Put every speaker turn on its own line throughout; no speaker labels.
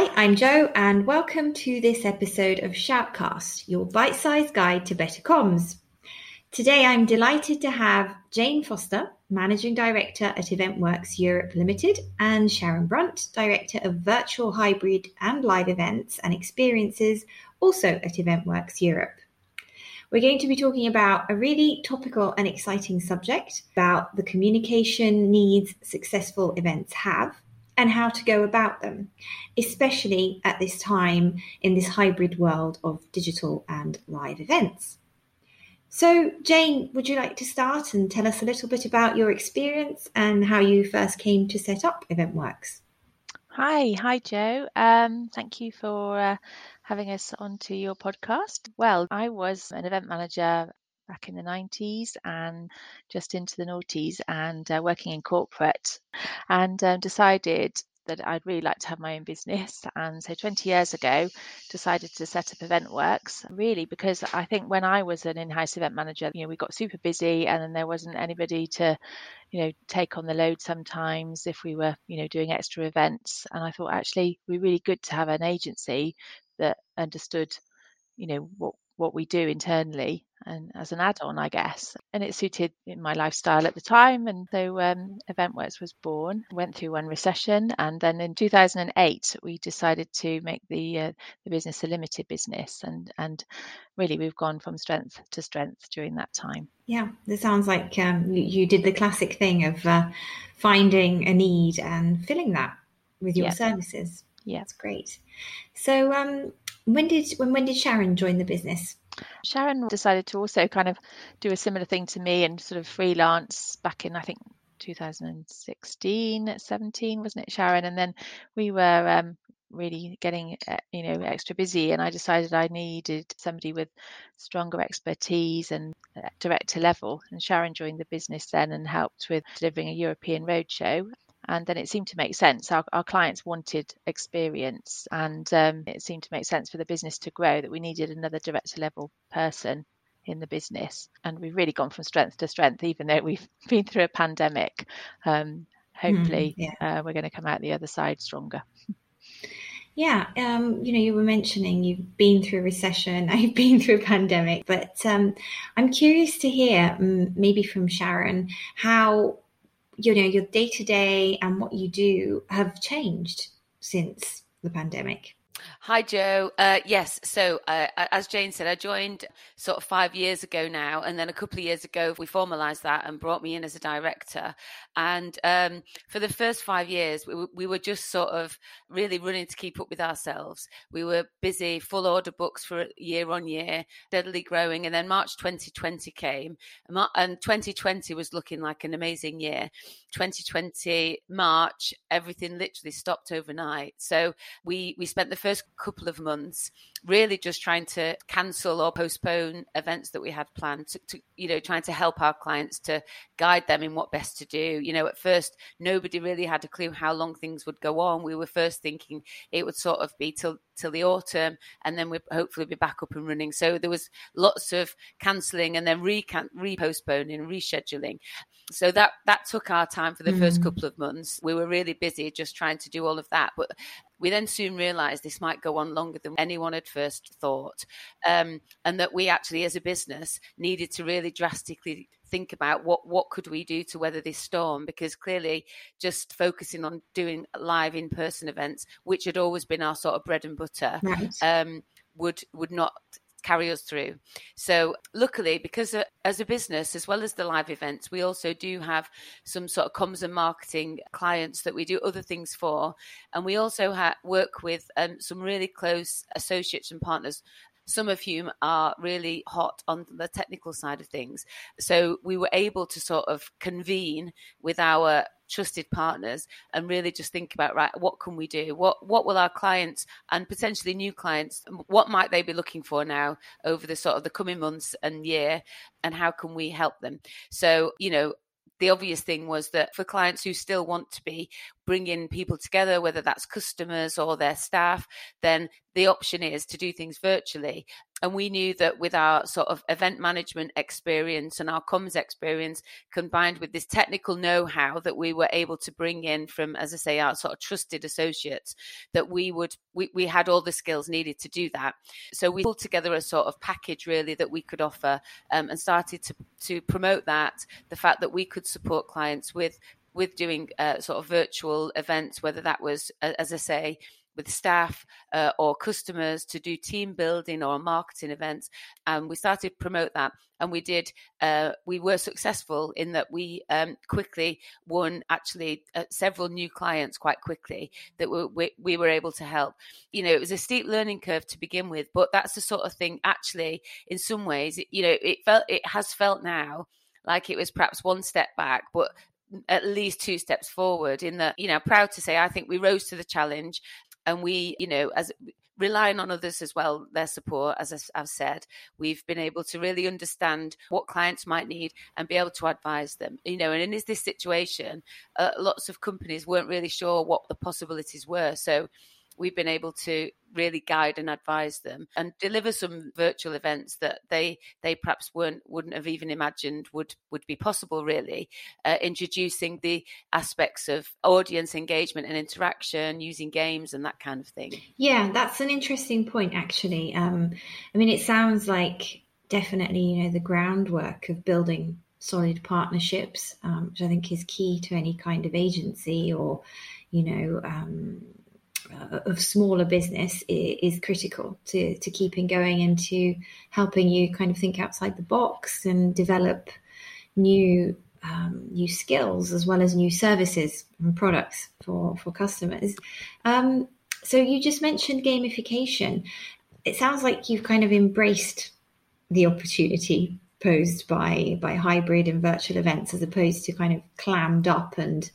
Hi, I'm Joe, and welcome to this episode of Shout!Cast, your bite sized guide to better comms. Today, I'm delighted to have Jayne Foster, Managing Director at EventWorks Europe Limited, and Sharon Brunt, Director of Virtual, Hybrid, and Live Events and Experiences, also at EventWorks Europe. We're going to be talking about a really topical and exciting subject about the communication needs successful events have and how to go about them, especially at this time in this hybrid world of digital and live events. So, Jayne, would you like to start and tell us a little bit about your experience and how you first came to set up EventWorks?
Hi, hi, Joe. Um, thank you for uh, having us onto your podcast. Well, I was an event manager back in the 90s and just into the noughties and uh, working in corporate and um, decided that I'd really like to have my own business. And so 20 years ago, decided to set up EventWorks really because I think when I was an in-house event manager, you know, we got super busy and then there wasn't anybody to, you know, take on the load sometimes if we were, you know, doing extra events. And I thought actually we're really good to have an agency that understood, you know, what what we do internally and as an add-on, I guess. And it suited my lifestyle at the time. And so um, EventWorks was born. Went through one recession, and then in 2008 we decided to make the uh, the business a limited business. And and really we've gone from strength to strength during that time.
Yeah, this sounds like um, you, did the classic thing of uh, finding a need and filling that with your yeah. services.
Yeah,
that's great. So, um, when did when when did Sharon join the business?
Sharon decided to also kind of do a similar thing to me and sort of freelance back in I think 2016, 17, wasn't it, Sharon? And then we were um, really getting uh, you know extra busy and i decided i needed somebody with stronger expertise and uh, director level and sharon joined the business then and helped with delivering a european roadshow and then it seemed to make sense. Our, our clients wanted experience, and um, it seemed to make sense for the business to grow that we needed another director level person in the business. And we've really gone from strength to strength, even though we've been through a pandemic. Um, hopefully, mm, yeah. uh, we're going to come out the other side stronger.
Yeah, um, you know, you were mentioning you've been through a recession, I've been through a pandemic, but um, I'm curious to hear, maybe from Sharon, how you know your day to day and what you do have changed since the pandemic
Hi, Joe. Uh, yes. So, uh, as Jayne said, I joined sort of five years ago now. And then a couple of years ago, we formalized that and brought me in as a director. And um, for the first five years, we, we, were just sort of really running to keep up with ourselves. We were busy, full order books for year on year, steadily growing. And then March 2020 came, and 2020 was looking like an amazing year. 2020 March, everything literally stopped overnight. So we we spent the first couple of months really just trying to cancel or postpone events that we had planned to, to, you know trying to help our clients to guide them in what best to do. You know at first nobody really had a clue how long things would go on. We were first thinking it would sort of be till till the autumn and then we'd hopefully be back up and running. So there was lots of cancelling and then re postponing rescheduling. So that that took our time for the mm. first couple of months. We were really busy just trying to do all of that but we then soon realized this might go on longer than anyone had first thought, um, and that we actually, as a business, needed to really drastically think about what what could we do to weather this storm because clearly just focusing on doing live in person events which had always been our sort of bread and butter right. um, would would not carry us through. So, luckily, because uh, as a business, as well as the live events, we also do have some sort of comms and marketing clients that we do other things for. And we also ha- work with um, some really close associates and partners some of whom are really hot on the technical side of things. So we were able to sort of convene with our trusted partners and really just think about right what can we do what what will our clients and potentially new clients what might they be looking for now over the sort of the coming months and year and how can we help them so you know the obvious thing was that for clients who still want to be bringing people together, whether that's customers or their staff, then the option is to do things virtually. And we knew that with our sort of event management experience and our comms experience combined with this technical know how that we were able to bring in from, as I say, our sort of trusted associates, that we would, we, we had all the skills needed to do that. So we pulled together a sort of package really that we could offer um, and started to, to promote that. The fact that we could support clients with with doing uh, sort of virtual events, whether that was, as I say, with staff uh, or customers to do team building or marketing events. And we started to promote that. And we did, uh, we were successful in that we um, quickly won actually uh, several new clients quite quickly that we, we were able to help. You know, it was a steep learning curve to begin with, but that's the sort of thing actually, in some ways, you know, it felt, it has felt now like it was perhaps one step back, but at least two steps forward in that you know proud to say i think we rose to the challenge and we you know as relying on others as well their support as i've said we've been able to really understand what clients might need and be able to advise them you know and in this situation uh, lots of companies weren't really sure what the possibilities were. So we've been able to really guide and advise them and deliver some virtual events that they they perhaps weren't wouldn't have even imagined would would be possible really. Uh, introducing the aspects of audience engagement and interaction using games and that kind of thing.
Yeah that's an interesting point actually. Um, i mean it sounds like definitely you know the groundwork of building solid partnerships um, which i think is key to any kind of agency or you know um, of smaller business is, critical to, to keeping going and to helping you kind of think outside the box and develop new um, new skills as well as new services and products for for customers. Um, so you just mentioned gamification. It sounds like you've kind of embraced the opportunity posed by by hybrid and virtual events as opposed to kind of clammed up and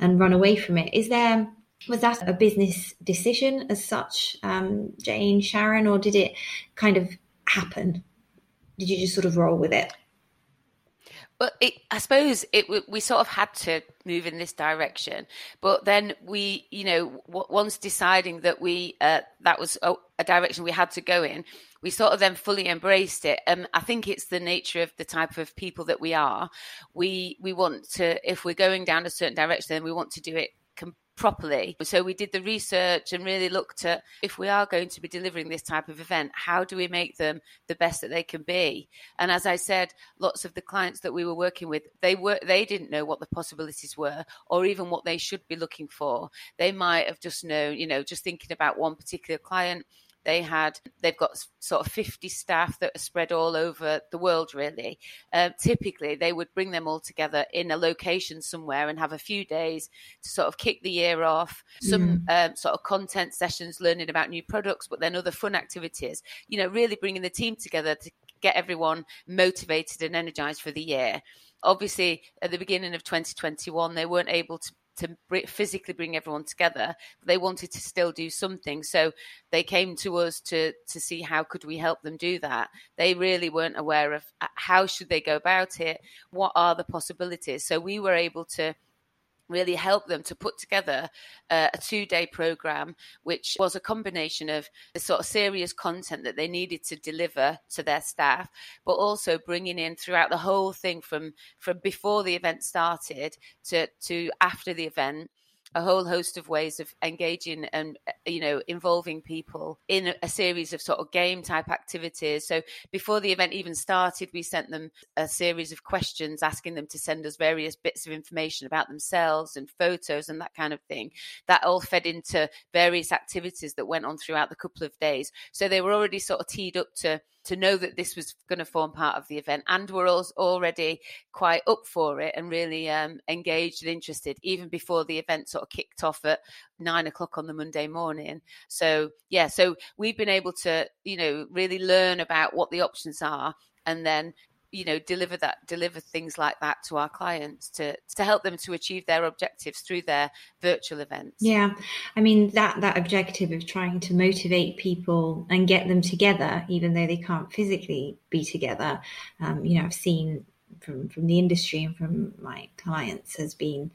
and run away from it. Is there was that a business decision as such, um, Jane, Sharon, or did it kind of happen? Did you just sort of roll with it?
Well, it, I suppose it we sort of had to move in this direction, but then we, you know, once deciding that we uh, that was a, a, direction we had to go in, we sort of then fully embraced it. And I think it's the nature of the type of people that we are. We we want to, if we're going down a certain direction, then we want to do it properly. So we did the research and really looked at if we are going to be delivering this type of event, how do we make them the best that they can be? And as I said, lots of the clients that we were working with, they were they didn't know what the possibilities were or even what they should be looking for. They might have just known, you know, just thinking about one particular client they had they've got sort of 50 staff that are spread all over the world really. Uh, typically they would bring them all together in a location somewhere and have a few days to sort of kick the year off some mm. um, sort of content sessions learning about new products but then other fun activities. You know really bringing the team together to get everyone motivated and energized for the year. Obviously at the beginning of 2021 they weren't able to to physically bring everyone together but they wanted to still do something. So they came to us to to see how could we help them do that. They really weren't aware of uh, how should they go about it? What are the possibilities? So we were able to really help them to put together uh, a two day program, which was a combination of the sort of serious content that they needed to deliver to their staff, but also bringing in throughout the whole thing from, from before the event started to, to after the event a whole host of ways of engaging and uh, you know involving people in a series of sort of game type activities. So before the event even started we sent them a series of questions asking them to send us various bits of information about themselves and photos and that kind of thing. That all fed into various activities that went on throughout the couple of days. So they were already sort of teed up to to know that this was going to form part of the event and we were all already quite up for it and really um, engaged and interested even before the event sort of kicked off at nine o'clock on the Monday morning. So yeah, so we've been able to, you know, really learn about what the options are and then you know deliver that deliver things like that to our clients to to help them to achieve their objectives through their virtual events.
Yeah. I mean that that objective of trying to motivate people and get them together even though they can't physically be together um, you know i've seen from from the industry and from my clients has been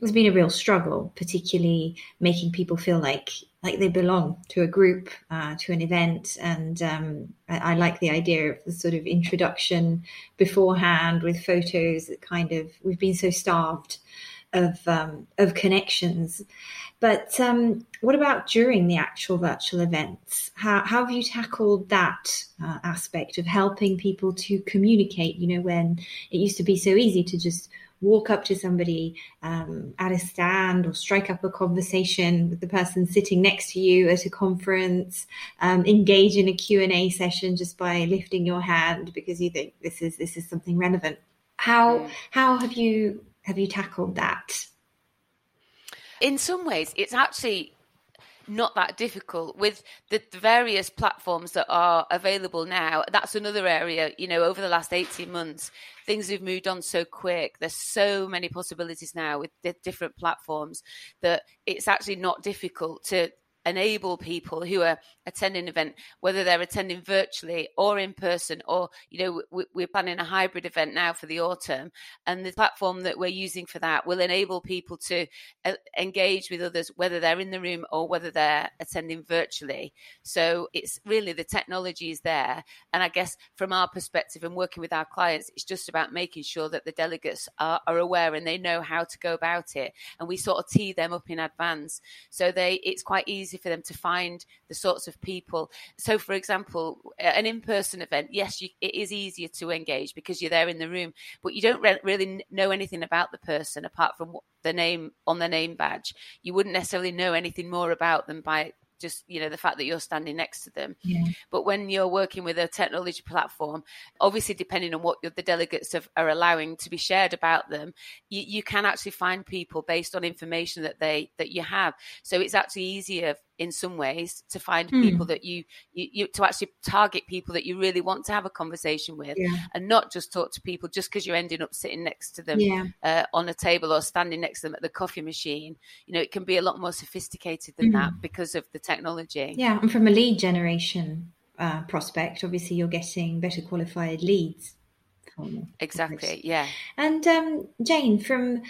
has been a real struggle, particularly making people feel like like they belong to a group, uh, to an event. And um, I, I, like the idea of the sort of introduction beforehand with photos that kind of we've been so starved of um, of connections. But um, what about during the actual virtual events? How, how have you tackled that uh, aspect of helping people to communicate? You know, when it used to be so easy to just walk up to somebody um, at a stand or strike up a conversation with the person sitting next to you at a conference um, engage in a q&a session just by lifting your hand because you think this is this is something relevant how mm. how have you have you tackled that
in some ways it's actually not that difficult with the, various platforms that are available now. That's another area, you know, over the last 18 months, things have moved on so quick. There's so many possibilities now with the different platforms that it's actually not difficult to enable people who are attending event, whether they're attending virtually or in person, or you know, we're planning a hybrid event now for the autumn, and the platform that we're using for that will enable people to uh, engage with others, whether they're in the room or whether they're attending virtually. So it's really the technology is there, and I guess from our perspective and working with our clients, it's just about making sure that the delegates are, are aware and they know how to go about it, and we sort of tee them up in advance, so they it's quite easy easy for them to find the sorts of people. So, for example, an in person event, yes, you, it is easier to engage because you're there in the room, but you don't re- really know anything about the person apart from the name on the name badge. You wouldn't necessarily know anything more about them by just you know the fact that you're standing next to them
yeah.
but when you're working with a technology platform obviously depending on what the delegates have, are allowing to be shared about them you, you can actually find people based on information that they that you have so it's actually easier in some ways to find mm. people that you, you, you to actually target people that you really want to have a conversation with
yeah.
and not just talk to people just because you're ending up sitting next to them
yeah.
uh, on a table or standing next to them at the coffee machine you know it can be a lot more sophisticated than mm. that because of the technology
yeah and from a lead generation uh, prospect obviously you're getting better qualified leads
exactly yeah
and um, jayne from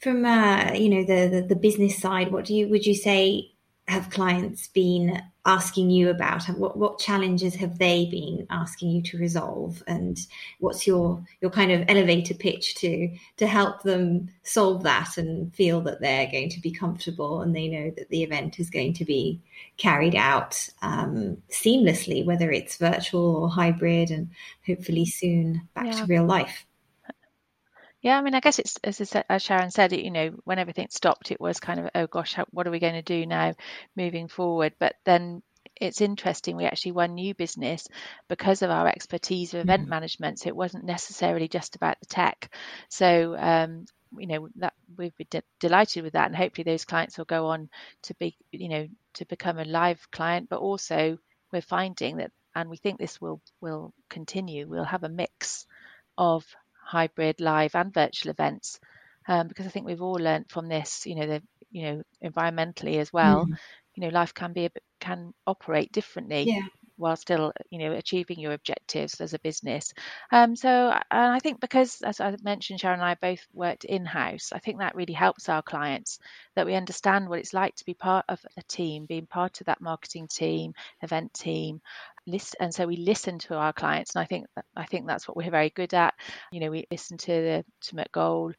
from uh, you know the, the, the business side what do you would you say have clients been asking you about? What what challenges have they been asking you to resolve? And what's your your kind of elevator pitch to to help them solve that and feel that they're going to be comfortable and they know that the event is going to be carried out um, seamlessly, whether it's virtual or hybrid, and hopefully soon back yeah. to real life.
Yeah, I mean, I guess it's as, as Sharon said, you know, when everything stopped, it was kind of, oh gosh, how, what are we going to do now moving forward? But then it's interesting, we actually won new business because of our expertise of event mm-hmm. management. So it wasn't necessarily just about the tech. So, um, you know, that we've been de- delighted with that, and hopefully those clients will go on to be, you know, to become a live client. But also, we're finding that, and we think this will will continue. We'll have a mix of hybrid, live, and virtual events, um, because I think we've all learned from this. You know, the you know environmentally as well. Mm. You know, life can be a can operate differently.
Yeah
while still you know achieving your objectives as a business um, so and i think because as i mentioned sharon and i both worked in-house i think that really helps our clients that we understand what it's like to be part of a team being part of that marketing team event team list and so we listen to our clients and i think i think that's what we're very good at. You know we listen to the ultimate goal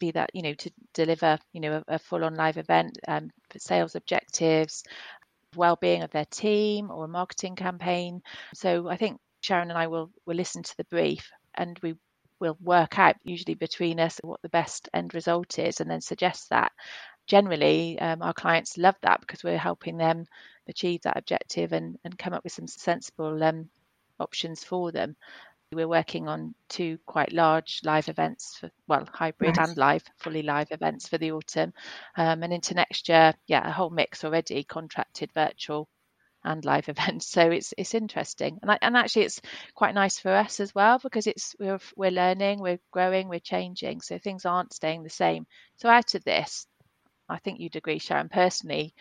be that you know to deliver you know a, a full on live event um, sales objectives well-being of their team or a marketing campaign. So i think sharon and i will will listen to the brief and we will work out usually between us what the best end result is and then suggest that generally um, our clients love that because we're helping them achieve that objective and, and come up with some sensible um, options for them. We're working on two quite large live events for well hybrid nice. and live, fully live events for the autumn, um, and into next year, yeah, a whole mix already contracted virtual and live events. So it's it's interesting, and I, and actually it's quite nice for us as well because it's we're we're learning, we're growing, we're changing, so things aren't staying the same. So out of this, I think you'd agree, Sharon, personally,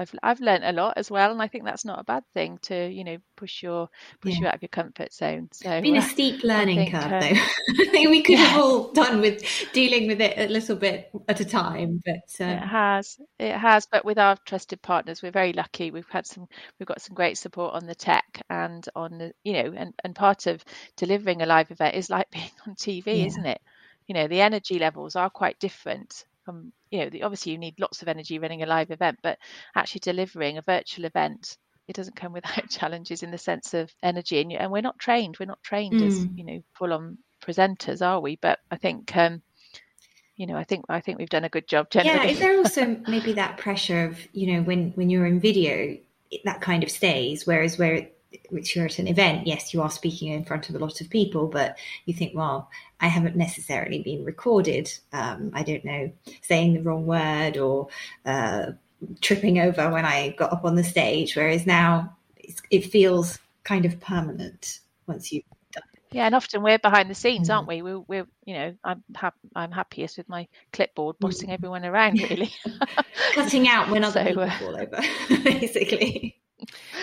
I've I've learned a lot as well, and I think that's not a bad thing to you know push your push yeah. you out of your comfort zone. So
it's been a steep learning think, curve, um, though. I think we could yeah. have all done with dealing with it a little bit at a time, but
um... it has it has. But with our trusted partners, we're very lucky. We've had some we've got some great support on the tech and on the you know and and part of delivering a live event is like being on TV, yeah. isn't it? You know the energy levels are quite different from you know obviously you need lots of energy running a live event but actually delivering a virtual event it doesn't come without challenges in the sense of energy and, and we're not trained we're not trained mm. as you know full on presenters are we but i think um you know i think i think we've done a good job generally.
yeah is there also maybe that pressure of you know when when you're in video that kind of stays whereas where which you're at an event, yes, you are speaking in front of a lot of people, but you think, well, I haven't necessarily been recorded. Um, I don't know, saying the wrong word or uh, tripping over when I got up on the stage. Whereas now it feels kind of permanent once you.
Yeah, and often we're behind the scenes, mm. aren't we? We're, we're, you know, I'm ha- I'm happiest with my clipboard, mm. bossing mm. everyone around, really,
cutting out when other so, people uh, fall over, basically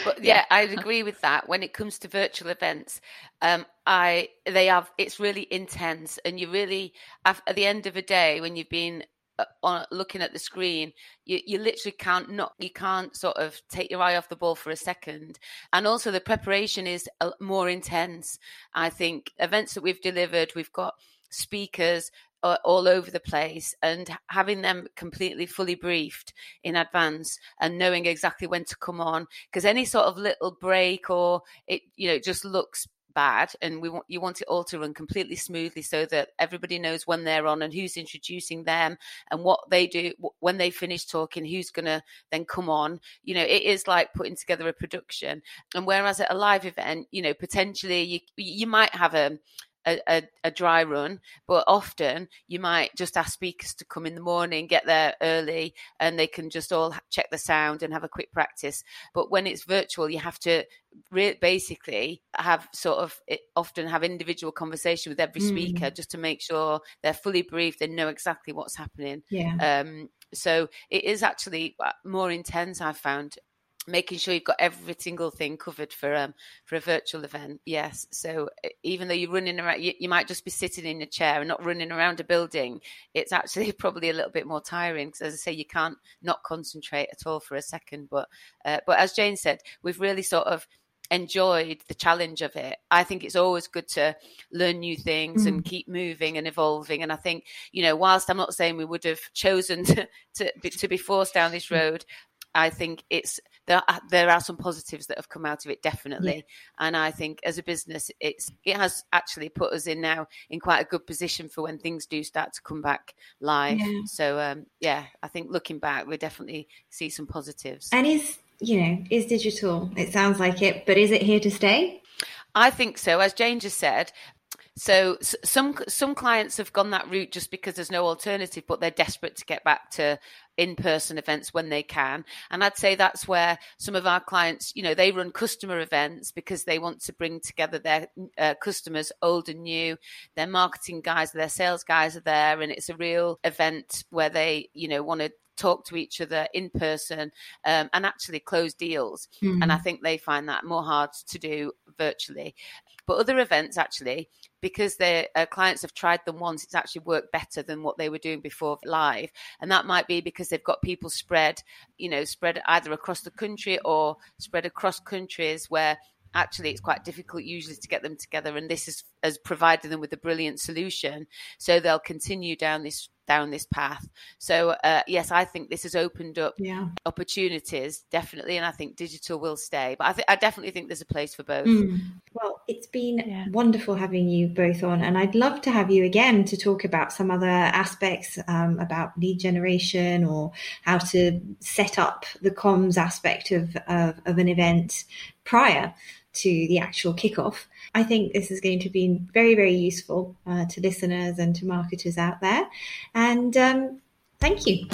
but yeah, I'd agree with that. When it comes to virtual events, um, I they have it's really intense, and you really at the end of a day when you've been uh, on looking at the screen you, you literally can't not you can't sort of take your eye off the ball for a second. And also the preparation is more intense. I think events that we've delivered we've got speakers all over the place and having them completely fully briefed in advance and knowing exactly when to come on because any sort of little break or it you know just looks bad and we want you want it all to run completely smoothly so that everybody knows when they're on and who's introducing them and what they do when they finish talking who's going to then come on. You know it is like putting together a production. And whereas at a live event you know potentially you you might have a a, a, a, dry run, but often you might just ask speakers to come in the morning, get there early, and they can just all check the sound and have a quick practice. But when it's virtual, you have to re- basically have sort of often have individual conversation with every speaker mm. just to make sure they're fully briefed and know exactly what's happening.
Yeah.
Um, so it is actually uh, more intense. I've found making sure you've got every single thing covered for um for a virtual event yes so even though you're running around you, you might just be sitting in a chair and not running around a building it's actually probably a little bit more tiring because as i say you can't not concentrate at all for a second but uh, but as jayne said we've really sort of enjoyed the challenge of it. I think it's always good to learn new things mm. and keep moving and evolving. And I think, you know, whilst I'm not saying we would have chosen to, to, to be forced down this mm. road, I think it's there. Are, there are some positives that have come out of it, definitely. Yeah. And I think as a business, it's it has actually put us in now in quite a good position for when things do start to come back live. Yeah. So um, yeah, I think looking back, we definitely see some positives.
And is you know is digital? It sounds like it, but is it here to stay?
I think so. As Jayne just said, so some some clients have gone that route just because there's no alternative, but they're desperate to get back to in-person events when they can. And I'd say that's where some of our clients, you know, they run customer events because they want to bring together their uh, customers, old and new. Their marketing guys, their sales guys are there, and it's a real event where they, you know, want to talk to each other in person um, and actually close deals. Mm. And I think they find that more hard to do virtually. But other events, actually, because their uh, clients have tried them once, it's actually worked better than what they were doing before live. And that might be because they've got people spread, you know, spread either across the country or spread across countries where actually it's quite difficult usually to get them together and this is, has provided them with a brilliant solution so they'll continue down this down this path. So uh, yes, I think this has opened up
yeah.
opportunities definitely, and I think digital will stay. But I, th- I definitely think there's a place for both.
Mm. Well, it's been yeah. wonderful having you both on, and I'd love to have you again to talk about some other aspects um, about lead generation or how to set up the comms aspect of, of, of an event prior to the actual kickoff. I think this is going to be very, very useful uh, to listeners and to marketers out there. And um, thank you.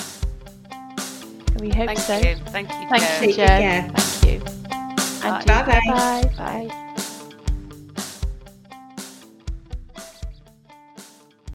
We hope
thank
so.
You. Thank you.
Thank you, Thank you.
Thank you.
Bye bye.
Bye
bye. Bye.